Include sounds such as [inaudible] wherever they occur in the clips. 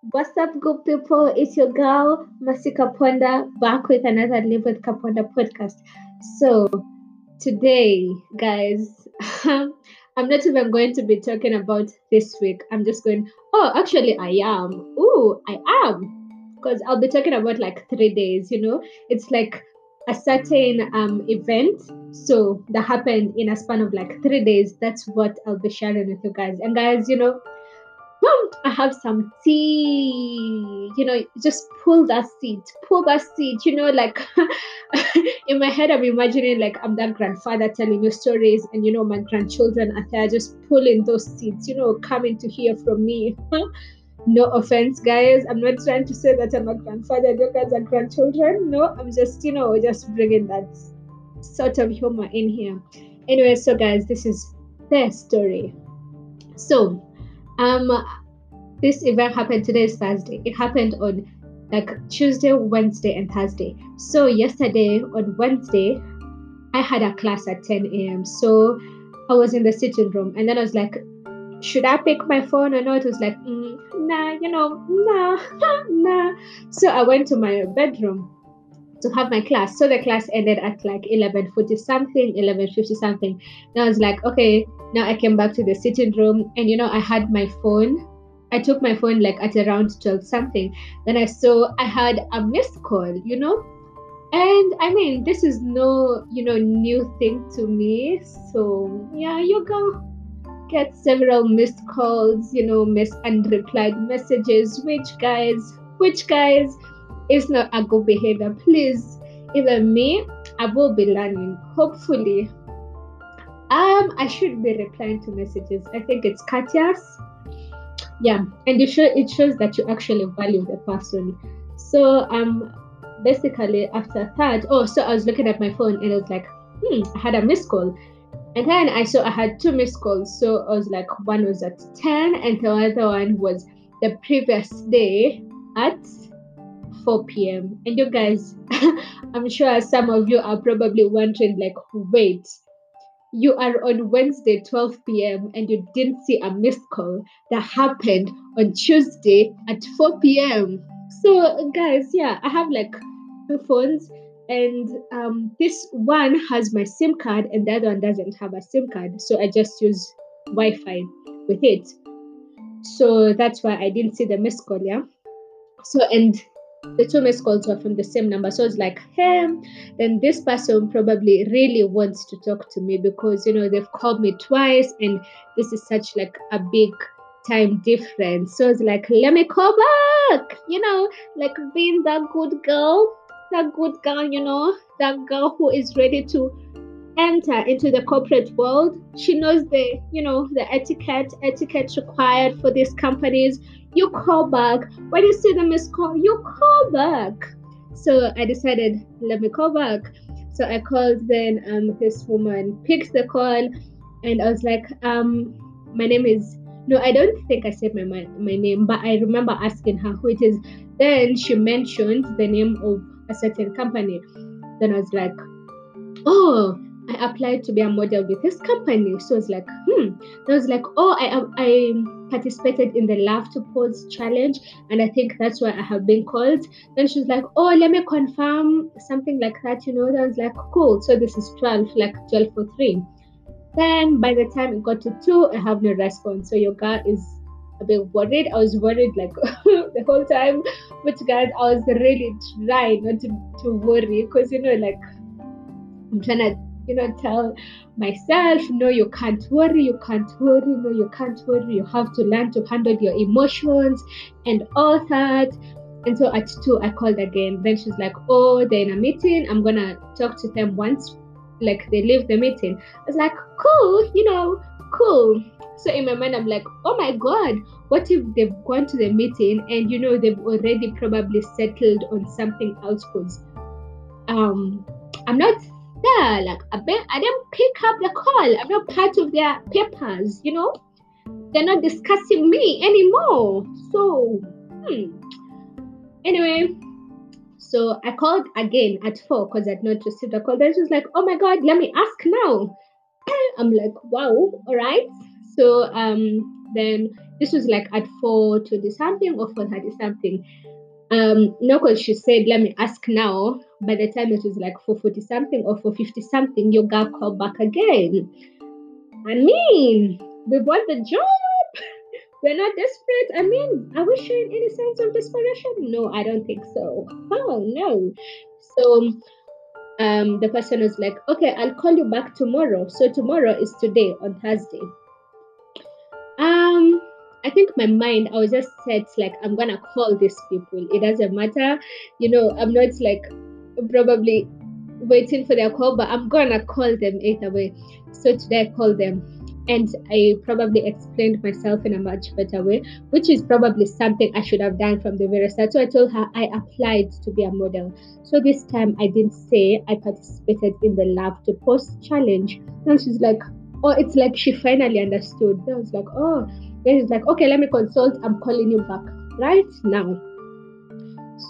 What's up, good people? It's your girl, Masika Ponda, back with another Live with Kaponda podcast. So, today, guys, [laughs] I'm not even going to be talking about this week. I'm just going, oh, actually, I am. Ooh, I am. Because I'll be talking about like three days, you know? It's like a certain um, event. So, that happened in a span of like three days. That's what I'll be sharing with you guys. And, guys, you know, I have some tea. You know, just pull that seat, pull that seat. You know, like [laughs] in my head, I'm imagining like I'm that grandfather telling you stories, and you know, my grandchildren are there just pulling those seats, you know, coming to hear from me. [laughs] no offense, guys. I'm not trying to say that I'm a grandfather, you guys are grandchildren. No, I'm just, you know, just bringing that sort of humor in here. Anyway, so guys, this is their story. So, um, this event happened today is Thursday. It happened on like Tuesday, Wednesday, and Thursday. So yesterday on Wednesday, I had a class at 10 a.m. So I was in the sitting room, and then I was like, should I pick my phone or not? It was like, mm, nah, you know, nah, [laughs] nah. So I went to my bedroom to have my class. So the class ended at like 11:40 something, 11:50 something. And I was like, okay, now I came back to the sitting room, and you know, I had my phone. I took my phone like at around 12 something. Then I saw I had a missed call, you know. And I mean, this is no, you know, new thing to me. So yeah, you go get several missed calls, you know, miss unreplied messages, which guys, which guys is not a good behavior. Please, even me, I will be learning. Hopefully, um, I should be replying to messages. I think it's Katya's. Yeah, and it, show, it shows that you actually value the person. So um, basically after that, oh, so I was looking at my phone and it was like, hmm, I had a missed call. And then I saw I had two missed calls. So I was like, one was at 10 and the other one was the previous day at 4 p.m. And you guys, [laughs] I'm sure some of you are probably wondering, like, wait, you are on Wednesday, 12 p.m., and you didn't see a missed call that happened on Tuesday at 4 p.m. So, guys, yeah, I have like two phones, and um, this one has my SIM card, and the other one doesn't have a SIM card. So, I just use Wi Fi with it. So, that's why I didn't see the missed call, yeah. So, and the two missed calls were from the same number. So it's like, hey, then this person probably really wants to talk to me because you know they've called me twice and this is such like a big time difference. So it's like, let me call back, you know, like being that good girl, that good girl, you know, that girl who is ready to enter into the corporate world. She knows the, you know, the etiquette, etiquette required for these companies you call back. When you see the missed call, you call back. So I decided, let me call back. So I called then um this woman picked the call and I was like, um, my name is no, I don't think I said my, my my name, but I remember asking her who it is. Then she mentioned the name of a certain company. Then I was like, oh, I applied to be a model with this company. So I was like, hmm. I was like, oh, I I participated in the Love to Pose challenge, and I think that's why I have been called. Then she was like, oh, let me confirm something like that, you know. Then I was like, cool. So this is 12, like 12 for three. Then by the time it got to two, I have no response. So your girl is a bit worried. I was worried like [laughs] the whole time. But guys, I was really trying not to, to worry because you know, like I'm trying to you know, tell myself, no, you can't worry, you can't worry, no, you can't worry. You have to learn to handle your emotions and all that. And so at two, I called again. Then she's like, oh, they're in a meeting. I'm gonna talk to them once, like they leave the meeting. I was like, cool, you know, cool. So in my mind, I'm like, oh my god, what if they've gone to the meeting and you know they've already probably settled on something else? Because um, I'm not yeah, like I, bet I didn't pick up the call. I'm not part of their papers, you know. They're not discussing me anymore. So, hmm. Anyway, so I called again at four because I'd not received a call. Then she was like, "Oh my God, let me ask now." [coughs] I'm like, "Wow, all right." So um, then this was like at 420 something or 430 something. Um, no, because she said, let me ask now. By the time it was like 440 something or 450 something, your girl called back again. I mean, we want the job. [laughs] We're not desperate. I mean, are we showing any signs of desperation? No, I don't think so. Oh no. So um the person was like, okay, I'll call you back tomorrow. So tomorrow is today on Thursday. Um I think my mind, I was just set like I'm gonna call these people. It doesn't matter, you know. I'm not like probably waiting for their call, but I'm gonna call them either way. So today I called them, and I probably explained myself in a much better way, which is probably something I should have done from the very start. So I told her I applied to be a model. So this time I didn't say I participated in the Love to Pose challenge. And she's like, oh, it's like she finally understood. I was like, oh then he's like, okay, let me consult. I'm calling you back right now.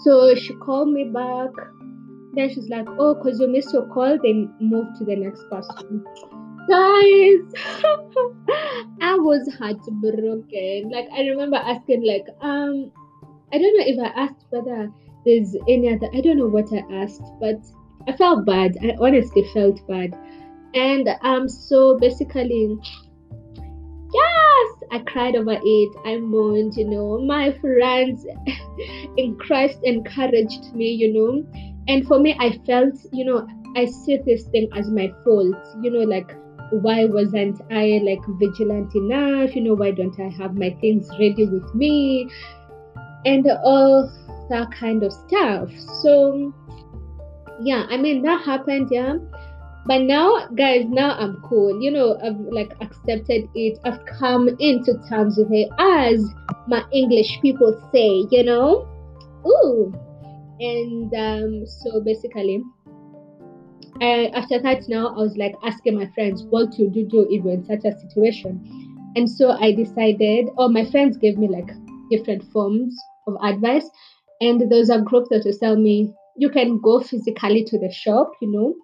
So she called me back. Then she's like, oh, because you missed your call, then move to the next person. Guys, [laughs] I was heartbroken. Like I remember asking, like, um, I don't know if I asked whether there's any other. I don't know what I asked, but I felt bad. I honestly felt bad, and um, so basically yes i cried over it i moaned you know my friends [laughs] in christ encouraged me you know and for me i felt you know i see this thing as my fault you know like why wasn't i like vigilant enough? You know why don't i have my things ready with me? And all that kind of stuff. So yeah i mean that happened yeah. But now guys now i'm cool. You know i've like accepted it. I've come into terms with it as my english people say you know? Ooh and um so basically after that now i was like asking my friends what to do do if you're in such a situation? And so i decided or oh, my friends gave me like different forms of advice. And there was a group that was telling me you can go physically to the shop you know?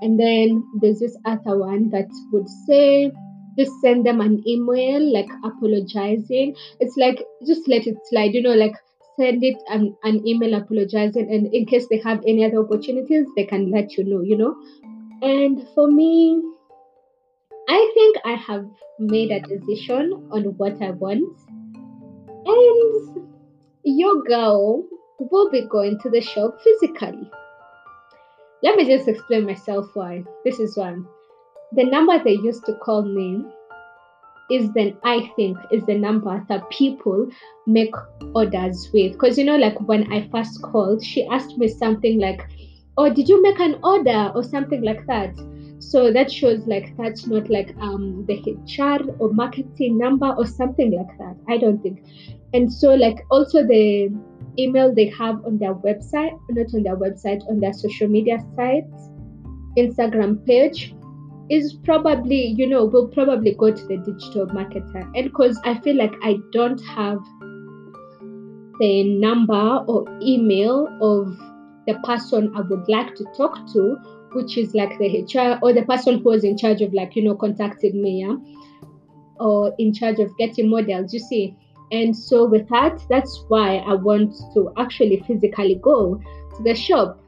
And then there's this other one that would say, just send them an email, like apologizing. It's like, just let it slide, you know, like send it an, an email apologizing. And in case they have any other opportunities, they can let you know, you know. And for me, I think I have made a decision on what I want. And your girl will be going to the shop physically. Let me just explain myself why. This is why. The number they used to call me is then I think is the number that people make orders with. Because you know, like when I first called, she asked me something like, Oh, did you make an order or something like that? So that shows like that's not like um the HR or marketing number or something like that. I don't think. And so like also the email they have on their website, not on their website, on their social media sites, Instagram page, is probably, you know, will probably go to the digital marketer. And because I feel like I don't have the number or email of the person I would like to talk to, which is like the HR or the person who was in charge of like, you know, contacting me, yeah, or in charge of getting models, you see. And so, with that, that's why I want to actually physically go to the shop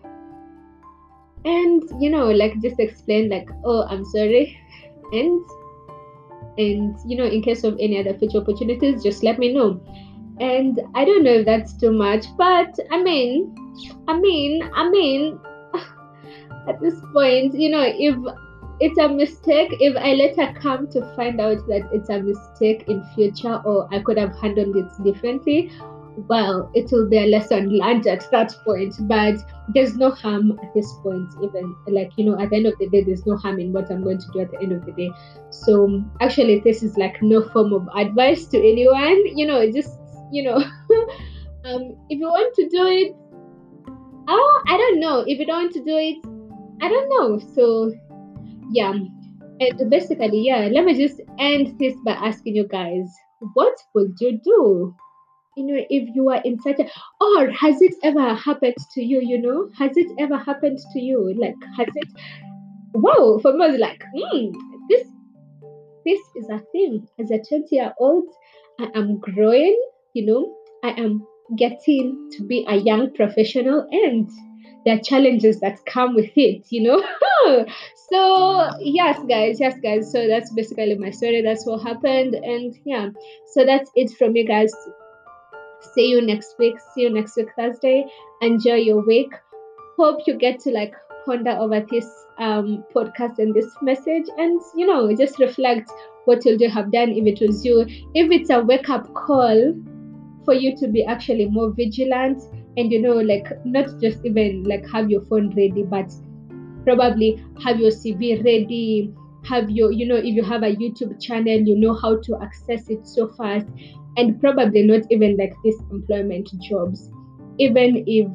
and, you know, like just explain, like, oh, I'm sorry. And, and, you know, in case of any other future opportunities, just let me know. And I don't know if that's too much, but I mean, I mean, I mean, [laughs] at this point, you know, if it's a mistake if i later come to find out that it's a mistake in future or i could have handled it differently well it will be a lesson learned at that point but there's no harm at this point even. Like you know at the end of the day there's no harm in what i'm going to do at the end of the day. So actually this is like no form of advice to anyone. You know just you know [laughs] um if you want to do it oh i don't know. If you don't want to do it i don't know. So yeah. And basically yeah let me just end this by asking you guys what would you do you know if you are in such a or has it ever happened to you you know has it ever happened to you like has it wow for me like mm, this this is a thing as a 20 year old I am growing, you know, I am getting to be a young professional and there are challenges that come with it, you know. [laughs] so yes, guys, yes, guys. So that's basically my story. That's what happened, and yeah. So that's it from you guys. See you next week. See you next week Thursday. Enjoy your week. Hope you get to like ponder over this um podcast and this message, and you know just reflect what would you have done if it was you. If it's a wake up call for you to be actually more vigilant and you know like not just even like have your phone ready but probably have your cv ready have your you know if you have a youtube channel you know how to access it so fast and probably not even like these employment jobs. Even if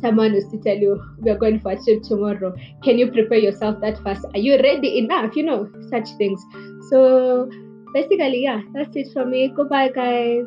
someone is to tell you we're going for a trip tomorrow. Can you prepare yourself that fast? Are you ready enough? You know such things. So basically yeah that's it for me. Goodbye guys